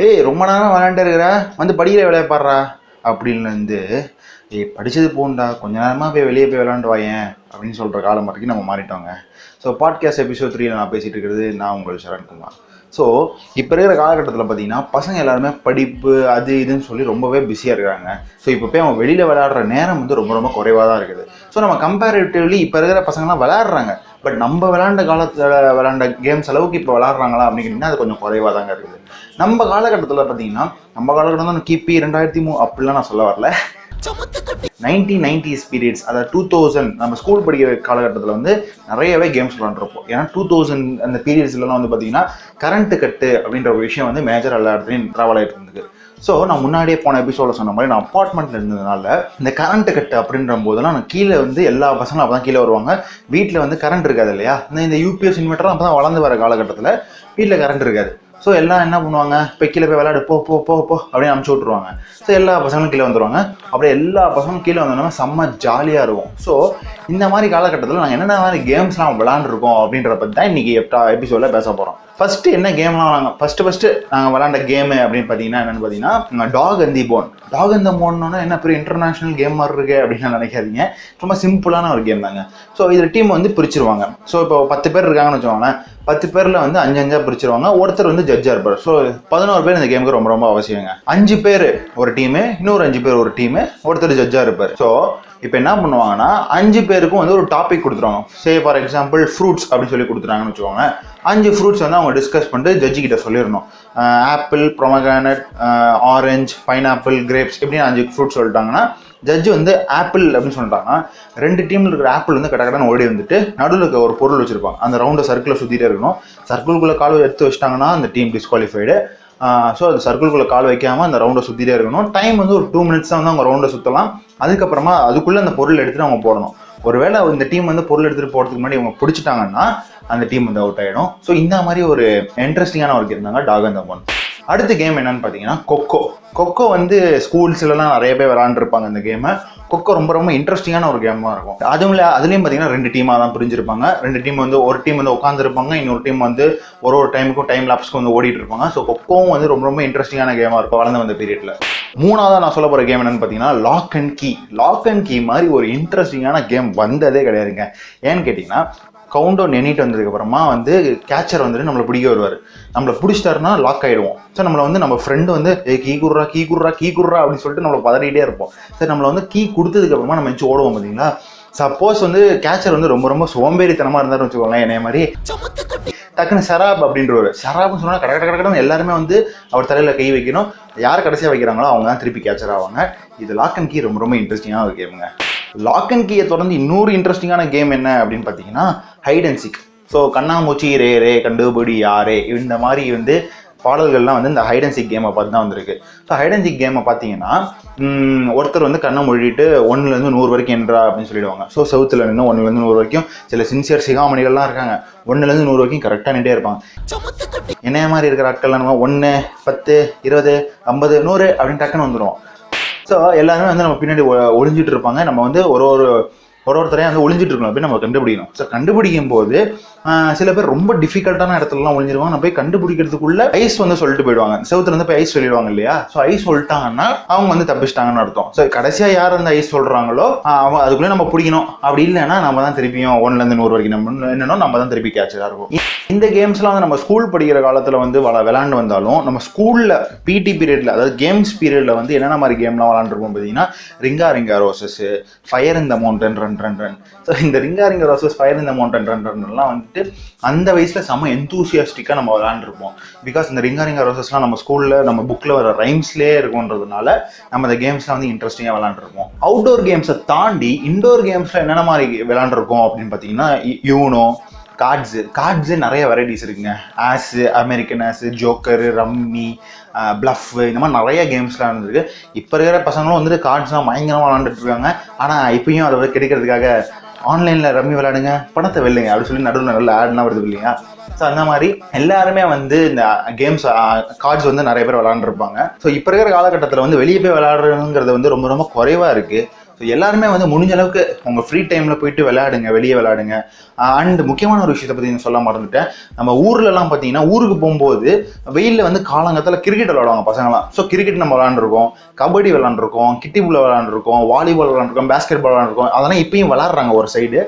ஏய் ரொம்ப நேரம் விளையாண்டு இருக்கிற? வந்து படிக்கிற வேலையை பாடுறா. அப்படின்னு ஏய் படித்தது போண்டா. கொஞ்ச நேரமாக போய் வெளியே போய் விளையாண்டு வாயேன் அப்படின்னு சொல்கிற காலம் வரைக்கும் நம்ம மாறிட்டோங்க. ஸோ பாட்காஸ்ட் எபிசோட் த்ரீல நான் பேசிகிட்டு இருக்கிறது நான் உங்கள் சரண்குமார். ஸோ இப்போ இருக்கிற காலகட்டத்தில் பார்த்தீங்கன்னா பசங்க எல்லாருமே படிப்பு அது இதுன்னு சொல்லி ரொம்பவே பிஸியாக இருக்கிறாங்க. ஸோ இப்போ போய் அவங்க வெளியில் விளையாடுற நேரம் வந்து ரொம்ப ரொம்ப குறைவாக தான் இருக்குது. ஸோ நம்ம கம்பேரிட்டிவ்லி இப்போ இருக்கிற பசங்கலாம் விளையாடுறாங்க. பட் நம்ம விளாண்ட காலத்தில் விளாண்ட கேம்ஸ் அளவுக்கு இப்போ விளாட்றாங்களா அப்படின்னு அது கொஞ்சம் குறைவாக தாங்க இருக்குது. நம்ம காலகட்டத்தில் பார்த்தீங்கன்னா நம்ம காலகட்டம் தான் கிபி ரெண்டாயிரத்தி மூணு அப்படிலாம் நான் சொல்ல வரல. நைன்டீன் நைன்டிஸ் பீரியட்ஸ் அதாவது டூ தௌசண்ட் நம்ம ஸ்கூல் படிக்கிற காலகட்டத்தில் வந்து நிறையவே கேம்ஸ் விளாண்டுருப்போம் ஏன்னா டூ தௌசண்ட் அந்த பீரியட்ஸ்லாம் வந்து பார்த்தீங்கன்னா கரண்ட் கட்டு அப்படின்ற ஒரு விஷயம் வந்து மேஜர் எல்லா இடத்துலையும் ட்ராவல் ஆகிட்டு இருந்தது. ஸோ நான் முன்னாடியே போன எபிசோட சொன்ன மாதிரி நான் அப்பார்ட்மெண்ட்ல இருந்ததுனால இந்த கரண்ட் கட்டு அப்படின்ற போதெல்லாம் நான் கீழே வந்து எல்லா பசங்களும் அப்போ தான் கீழே வருவாங்க. வீட்டில் வந்து கரண்ட் இருக்காது இல்லையா? இந்த இந்த யூபிஎஸ் இன்வெர்டர் அப்போ தான் வளர்ந்து வர காலகட்டத்தில் வீட்டில் கரண்ட் இருக்காது. ஸோ எல்லாம் என்ன பண்ணுவாங்க? இப்போ கீழே போய் விளையாடு போ போ போ போ அப்படின்னு அமுச்சு விட்ருவாங்க ஸோ எல்லா பசங்களும் கீழே வந்துருவாங்க. அப்படியே எல்லா பசங்களும் கீழே வந்தோன்னா செம்ம ஜாலியாக இருக்கும் ஸோ இந்த மாதிரி காலகட்டத்தில் நாங்கள் என்னென்ன மாதிரி கேம்ஸ்லாம் விளாண்டுருக்கோம் அப்படின்றத பற்றி தான் இன்றைக்கி எபிசோடில் பேச போகிறோம் ஃபர்ஸ்ட் என்ன கேம்லாம் நாங்கள் ஃபர்ஸ்ட் ஃபர்ஸ்ட் நாங்கள் விளாண்ட கேமு அப்படின்னு பார்த்தீங்கன்னா என்னென்னு பார்த்தீங்கன்னா டாக் அந்தி போன் டாக் அந்த போன்னோன்னா என்ன பெரிய இன்டர்நேஷனல் கேம் மாதிரி இருக்கு அப்படின்னு நினைக்காதீங்க. ரொம்ப சிம்பிளான ஒரு கேம் தாங்க. ஸோ இதில் டீம் வந்து பிரிச்சிருவாங்க. ஸோ இப்போ பத்து பேர் இருக்காங்கன்னு வச்சுக்கோங்களேன். பத்து பேரில் வந்து அஞ்சு அஞ்சாக பிரிச்சிருவாங்க. ஒருத்தர் வந்து ஜட்ஜாக இருப்பார். ஸோ பதினோரு பேர் இந்த கேமுக்கு ரொம்ப ரொம்ப அவசியங்க. அஞ்சு பேர் ஒரு டீமு இன்னொரு அஞ்சு பேர் ஒரு டீமு ஒருத்தர் ஜட்ஜாக இருப்பார். ஸோ இப்போ என்ன பண்ணுவாங்கன்னா அஞ்சு பேருக்கும் வந்து ஒரு டாபிக் கொடுத்துருவாங்க. சே ஃபார் எக்ஸாம்பிள் ஃப்ரூட்ஸ் அப்படின்னு சொல்லி கொடுத்துட்டாங்கன்னு வச்சுக்கோங்க அஞ்சு ஃப்ரூட்ஸ் வந்து அவங்க டிஸ்கஸ் பண்ணிட்டு ஜட்ஜி கிட்ட சொல்லிடணும். Apple pomegranate orange pineapple grapes இப்படின்னு அஞ்சு ஃப்ரூட்ஸ் சொல்லிட்டாங்கன்னா ஜட்ஜு வந்து ஆப்பிள் அப்படின்னு சொல்லிட்டாங்கன்னா ரெண்டு டீமில் இருக்கிற ஆப்பிள் வந்து கடக்கடன் ஓடி வந்துட்டு நடுவில் இருக்க ஒரு பொருள் வச்சுருப்பாங்க. அந்த ரவுண்டை சர்க்கிளை சுற்றிட்டே இருக்கணும். சர்க்கிள்குள்ளே கால் எடுத்து வச்சிட்டாங்கன்னா அந்த டீம் டிஸ்குவாலிஃபைடு ஸோ அது சர்க்கிள்குள்ளே கால் வைக்காமல் அந்த ரவுண்டை சுற்றிட்டே இருக்கணும். டைம் வந்து ஒரு டூ மினிட்ஸ் தான் வந்து அவங்க ரவுண்டை சுற்றலாம் அதுக்கப்புறமா அதுக்குள்ளே அந்த பொருள் எடுத்துகிட்டு அவங்க போடணும். ஒருவேளை இந்த டீம் வந்து பொருள் எடுத்துகிட்டு போகிறதுக்கு முன்னாடி அவங்க பிடிச்சிட்டாங்கன்னா அந்த டீம் வந்து அவுட் ஆகிடும் ஸோ இந்த மாதிரி ஒரு இன்ட்ரெஸ்டிங்கான ஒரு கேம் தாங்க டாக் அந்த ஒன் அடுத்த கேம் என்னன்னு பார்த்தீங்கன்னா கொக்கோ. கொக்கோ வந்து ஸ்கூல்ஸ்லலாம் நிறைய பேர் விளாண்டுருப்பாங்க இந்த கேமை கொக்கோ ரொம்ப ரொம்ப இன்ட்ரெஸ்டிங்கான ஒரு கேமாக இருக்கும். அதுவும் இல்லை அதுலேயும் பார்த்தீங்கன்னா ரெண்டு டீமாக தான் பிரிஞ்சிருப்பாங்க. ரெண்டு டீம் வந்து ஒரு டீம் வந்து உட்காந்துருப்பாங்க இன்னொரு டீம் வந்து ஒரு ஒரு டைமுக்கும் டைம் லாப்ஸ்க்கு வந்து ஓடிட்டு இருப்பாங்க ஸோ கொக்கோவும் வந்து ரொம்ப ரொம்ப இன்ட்ரெஸ்டிங்கான கேமாக இருக்கும் வளர்ந்து வந்த பீரியடில் மூணாவதாக நான் சொல்ல போகிற கேம் என்னென்னு பார்த்தீங்கன்னா lock and key lock and key மாதிரி ஒரு இன்ட்ரெஸ்டிங்கான கேம் வந்ததே கிடையாதுங்க. ஏன்னு கேட்டிங்கன்னா கவுண்ட் டவுன் எண்ணிட்டு வந்ததுக்கப்புறமா வந்து கேச்சர் வந்துட்டு நம்மளை பிடிக்க வருவார். நம்மளை பிடிச்சிட்டாருன்னா லாக் ஆகிடுவோம் ஸோ நம்மளை வந்து நம்ம ஃப்ரெண்டு வந்து ஏ கீ குடுறா கீ குடுறா கீ குடுறா அப்படின்னு சொல்லிட்டு நம்மளை பதறிட்டே இருப்போம். சரி நம்மளை வந்து கீ கொடுத்ததுக்கு அப்புறமா நம்ம எச்சு ஓடுவோம் பார்த்தீங்களா சப்போஸ் வந்து கேச்சர் வந்து ரொம்ப ரொம்ப சோம்பேறித்தனமாக இருந்தாருன்னு வச்சுக்கோங்களேன் என்னைய மாதிரி. டக்குன்னு சராப் அப்படின்றவர். சராப்னு சொன்னால் கட கட கடன்னு எல்லாருமே வந்து அவர் தலையில் கை வைக்கணும். யார் கடைசியாக வைக்கிறாங்களோ அவங்க தான் திருப்பி கேச்சர் ஆவாங்க. இது லாக் அண்ட் கீ ரொம்ப ரொம்ப இன்ட்ரெஸ்டிங்காக ஒரு கேமுங்க லாக் அண்ட் கீயை தொடர்ந்து இன்னொரு இன்ட்ரெஸ்டிங்கான கேம் என்ன அப்படின்னு பார்த்தீங்கன்னா ஹைட் அண்ட் சிக் ஸோ கண்ணாமூச்சி ரே ரே கண்டுபிடி யாரே இந்த மாதிரி வந்து பாடல்கள்லாம் வந்து இந்த ஹைட் அண்ட் சிக் கேமை பார்த்து தான் வந்திருக்கு. ஸோ ஹைட் அண்ட் சிக் கேமை பார்த்தீங்கன்னா ஒருத்தர் வந்து கண்ணை மொழிட்டு ஒன்றுலேருந்து நூறு வரைக்கும் என்றா அப்படின்னு சொல்லிடுவாங்க. ஸோ சவுத்தில் நின்று ஒன்றுலேருந்து நூறு வரைக்கும் சில சின்சியர் சிகாமணிகள்லாம் இருக்காங்க. ஒன்றுலேருந்து நூறு வரைக்கும் கரெக்டாக நின்றே இருப்பாங்க. என்னைய மாதிரி இருக்கிற ஆட்கள்லாம் நம்ம ஒன்று பத்து இருபது ஐம்பது நூறு அப்படின்னு டக்குன்னு வந்துடுவோம் ஸோ எல்லாருமே வந்து நம்ம பின்னாடி ஒ- ஒளிஞ்சிட்டு இருப்பாங்க. நம்ம வந்து ஒரு ஒரு ஒரு ஒருத்தரையும் வந்து ஒளிஞ்சிட்டு இருக்கணும் அப்படி நம்ம கண்டுபிடிக்கணும். ஸோ கண்டுபிடிக்கும் போது சில பேர் ரொம்ப டிஃபிகல்ட்டான இடத்துலலாம் ஒளிஞ்சிருவாங்க. நம்ம போய் கண்டுபிடிக்கிறதுக்குள்ள ஐஸ் வந்து சொல்லிட்டு போயிடுவாங்க. செவுத்துல வந்து போய் ஐஸ் சொல்லிடுவாங்க இல்லையா? ஸோ ஐஸ் சொல்லிட்டாங்கன்னா அவங்க வந்து தப்பிச்சிட்டாங்கன்னு அர்த்தம். ஸோ கடைசியாக யார் அந்த ஐஸ் சொல்கிறாங்களோ அவங்க அதுக்குள்ளே நம்ம பிடிக்கணும். அப்படி இல்லைன்னா நம்ம தான் திருப்பியும் ஒன்லேருந்து நூறு வரைக்கும் நம்ம என்னன்னா நம்ம தான் திருப்பி கேட்சராக இருக்கும். இந்த கேம்ஸ்லாம் வந்து நம்ம ஸ்கூல் படிக்கிற காலத்தில் வந்து வள விளாண்டு வந்தாலும் நம்ம ஸ்கூலில் பிடி பீரியடில் அதாவது கேம்ஸ் பீரியடில் வந்து என்னென்ன மாதிரி கேம்லாம் விளாண்டுருக்கோம் பார்த்தீங்கன்னா ring a ring a roses fire இந்த mountain run run run so இந்த ring a ring roses fire இந்த மவுண்டன் ரன் ரன்லாம் வந்துட்டு அந்த வயசில் செம்ம எந்தூசியாஸ்டிக்காக நம்ம விளாண்டுருப்போம். பிகாஸ் இந்த ரிங்காரிங்க ரோசஸ்லாம் நம்ம ஸ்கூலில் நம்ம புக்கில் வர ரைம்ஸ்லேயே இருக்கும்ன்றதுனால நம்ம இந்த கேம்ஸ்லாம் வந்து இன்ட்ரெஸ்டிங்காக விளாண்டுருப்போம். அவுட்டோர் கேம்ஸை தாண்டி இன்டோர் கேம்ஸில் என்னென்ன மாதிரி விளாண்டுருக்கோம் அப்படின்னு பார்த்தீங்கன்னா யூனோ கார்ட்ஸு கார்ட்ஸு நிறைய வெரைட்டிஸ் இருக்குங்க. Ace American ace joker rummy bluff இந்த மாதிரி நிறைய கேம்ஸ்லாம் இருந்திருக்கு. இப்போ இருக்கிற பசங்களும் வந்துட்டு கார்ட்ஸ்லாம் பயங்கரமாக விளாண்டுட்டு இருக்காங்க. ஆனால் இப்பயும் அதை வந்து கிடைக்கிறதுக்காக ஆன்லைனில் ரம்மி விளையாடுங்க பணத்தை வெல்லுங்க அப்படின்னு சொல்லி நடுவில் நல்ல ஆட்லாம் வருது இல்லையா? ஸோ அந்த மாதிரி எல்லாருமே வந்து இந்த கேம்ஸ் கார்ட்ஸ் வந்து நிறைய பேர் விளாண்டுருப்பாங்க ஸோ இப்போ இருக்கிற காலகட்டத்தில் வந்து வெளியே போய் விளையாடுறதுங்கிறது வந்து ரொம்ப ரொம்ப குறைவாக இருக்குது ஸோ எல்லாருமே வந்து முடிஞ்ச அளவுக்கு உங்கள் ஃப்ரீ டைமில் போயிட்டு விளையாடுங்க வெளியே விளையாடுங்க. அண்ட் முக்கியமான ஒரு விஷயத்தை பற்றி சொல்ல மறந்துட்டேன். நம்ம ஊர்லலாம் பார்த்தீங்கன்னா ஊருக்கு போகும்போது வெயிலில் வந்து காலங்கத்தில் கிரிக்கெட் விளையாடுவாங்க பசங்களாம் ஸோ கிரிக்கெட் நம்ம விளாண்டுருக்கோம் கபடி விளாண்டுருக்கோம் கிட்டிபுள்ள விளாண்டுருக்கோம் வாலிபால் விளாண்டுருக்கோம் பேஸ்கெட் பால் விளாண்டுருக்கோம் அதெல்லாம் இப்பயும் விளாட்றாங்க ஒரு சைடு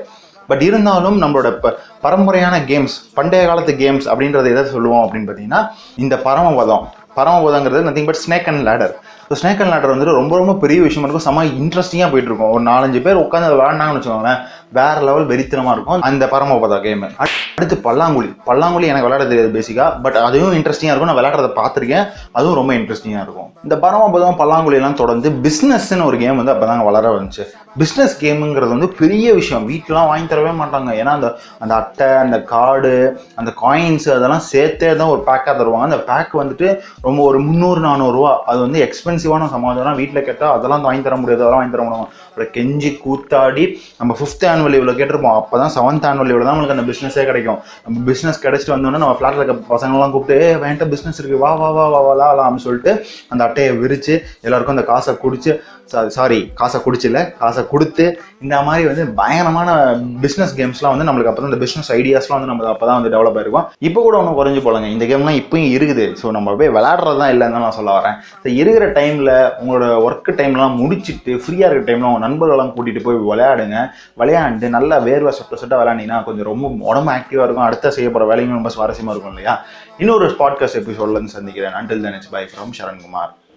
பட் இருந்தாலும் நம்மளோட ப பரம்பரையான கேம்ஸ் பண்டைய காலத்து கேம்ஸ் அப்படின்றத எதை சொல்லுவோம் அப்படின்னு பார்த்தீங்கன்னா இந்த பரமபதம். பரமபதங்கிறது nothing but snake and ladder so snake and ladder வந்துட்டு ரொம்ப ரொம்ப பெரிய விஷயமா இருக்கும். செம்ம இன்ட்ரெஸ்டிங்காக போயிட்டு இருக்கும் ஒரு நாலஞ்சு பேர் உட்காந்து அதை விளாண்டாங்கன்னு வச்சுக்கோங்களேன் வேற லெவல் வெறித்தனமாக இருக்கும். அந்த பரமபதா கேம் அடுத்து பல்லாங்குழி. பல்லாங்குழி எனக்கு விளையாட தெரியாது பேசிக்காக பட் அதுவும் இன்ட்ரெஸ்டிங்காக இருக்கும். நான் விளையாடுறத பார்த்துருக்கேன். அதுவும் ரொம்ப இன்ட்ரெஸ்டிங்காக இருக்கும். இந்த பரமபதம் பல்லாங்குழிலாம் தொடர்ந்து பிஸ்னஸ்ன்னு ஒரு கேம் வந்து அப்போ தாங்க வளர வந்துச்சு. பிஸ்னஸ் கேமுங்கிறது வந்து பெரிய விஷயம். வீட்டிலாம் வாங்கி தரவே மாட்டாங்க. ஏன்னா அந்த அந்த அட்டை அந்த கார்டு அந்த காயின்ஸ் அதெல்லாம் சேர்த்தே தான் ஒரு பேக்காக தருவாங்க. அந்த பேக் வந்துட்டு ரொம்ப ஒரு முந்நூறு நானூறுரூவா அது வந்து எக்ஸ்பென்ஸ் எக்ஸ்பென்சிவான சமாச்சாரம் வீட்டில் கேட்டால் அதெல்லாம் வாங்கி தர முடியாது அதெல்லாம் வாங்கி தர முடியும் அப்புறம் கெஞ்சி கூத்தாடி நம்ம ஃபிஃப்த் ஆனுவல் இவ்வளோ கேட்டிருப்போம். அப்போ தான் செவன்த் ஆனுவல் இவ்வளோ தான் நம்மளுக்கு அந்த பிஸ்னஸே கிடைக்கும். நம்ம பிஸ்னஸ் கிடைச்சிட்டு வந்தோடனே நம்ம ஃப்ளாட்டில் இருக்க பசங்களாம் கூப்பிட்டு "ஏய், வேண்ட பிஸ்னஸ் இருக்குது வா வா வா வா வா அப்படின்னு சொல்லிட்டு அந்த அட்டையை விரித்து எல்லாருக்கும் அந்த காசை குடிச்சு சாரி காசை குடிச்சில்ல காசை கொடுத்து இந்த மாதிரி வந்து பயங்கரமான பிஸ்னஸ் கேம்ஸ்லாம் வந்து நம்மளுக்கு அப்போ தான் இந்த பிஸ்னஸ் ஐடியாஸ்லாம் வந்து நம்ம அப்போ தான் வந்து டெவலப் ஆயிருக்கும். இப்போ கூட ஒன்றும் குறைஞ்சு போலங்க. இந்த கேம்லாம் இப்போயும் இருக்குது. ஸோ நம்ம போய் விளையாடுறது தான் இல்லைன்னு தான் நான் சொல்ல வரேன். ஸோ இருக்கிற டைமில் உங்களோட ஒர்க் டைம்லாம் முடிச்சிட்டு ஃப்ரீயாக இருக்கிற டைமில் நண்பர்களெல்லாம் கூட்டிகிட்டு போய் விளையாடுங்க. விளையாண்டு நல்லா வேர்வை சொட்ட சொட்ட விளையாண்டிங்கன்னா கொஞ்சம் ரொம்ப உடம்பு ஆக்டிவாக இருக்கும். அடுத்த செய்ய போகிற வேலையும் ரொம்ப சுவாரஸ்யமாக இருக்கும் இல்லையா? இன்னொரு பாட்காஸ்ட் எபிசோட்லேருந்து சந்திக்கிறேன். Until then it's bye from Sarankumar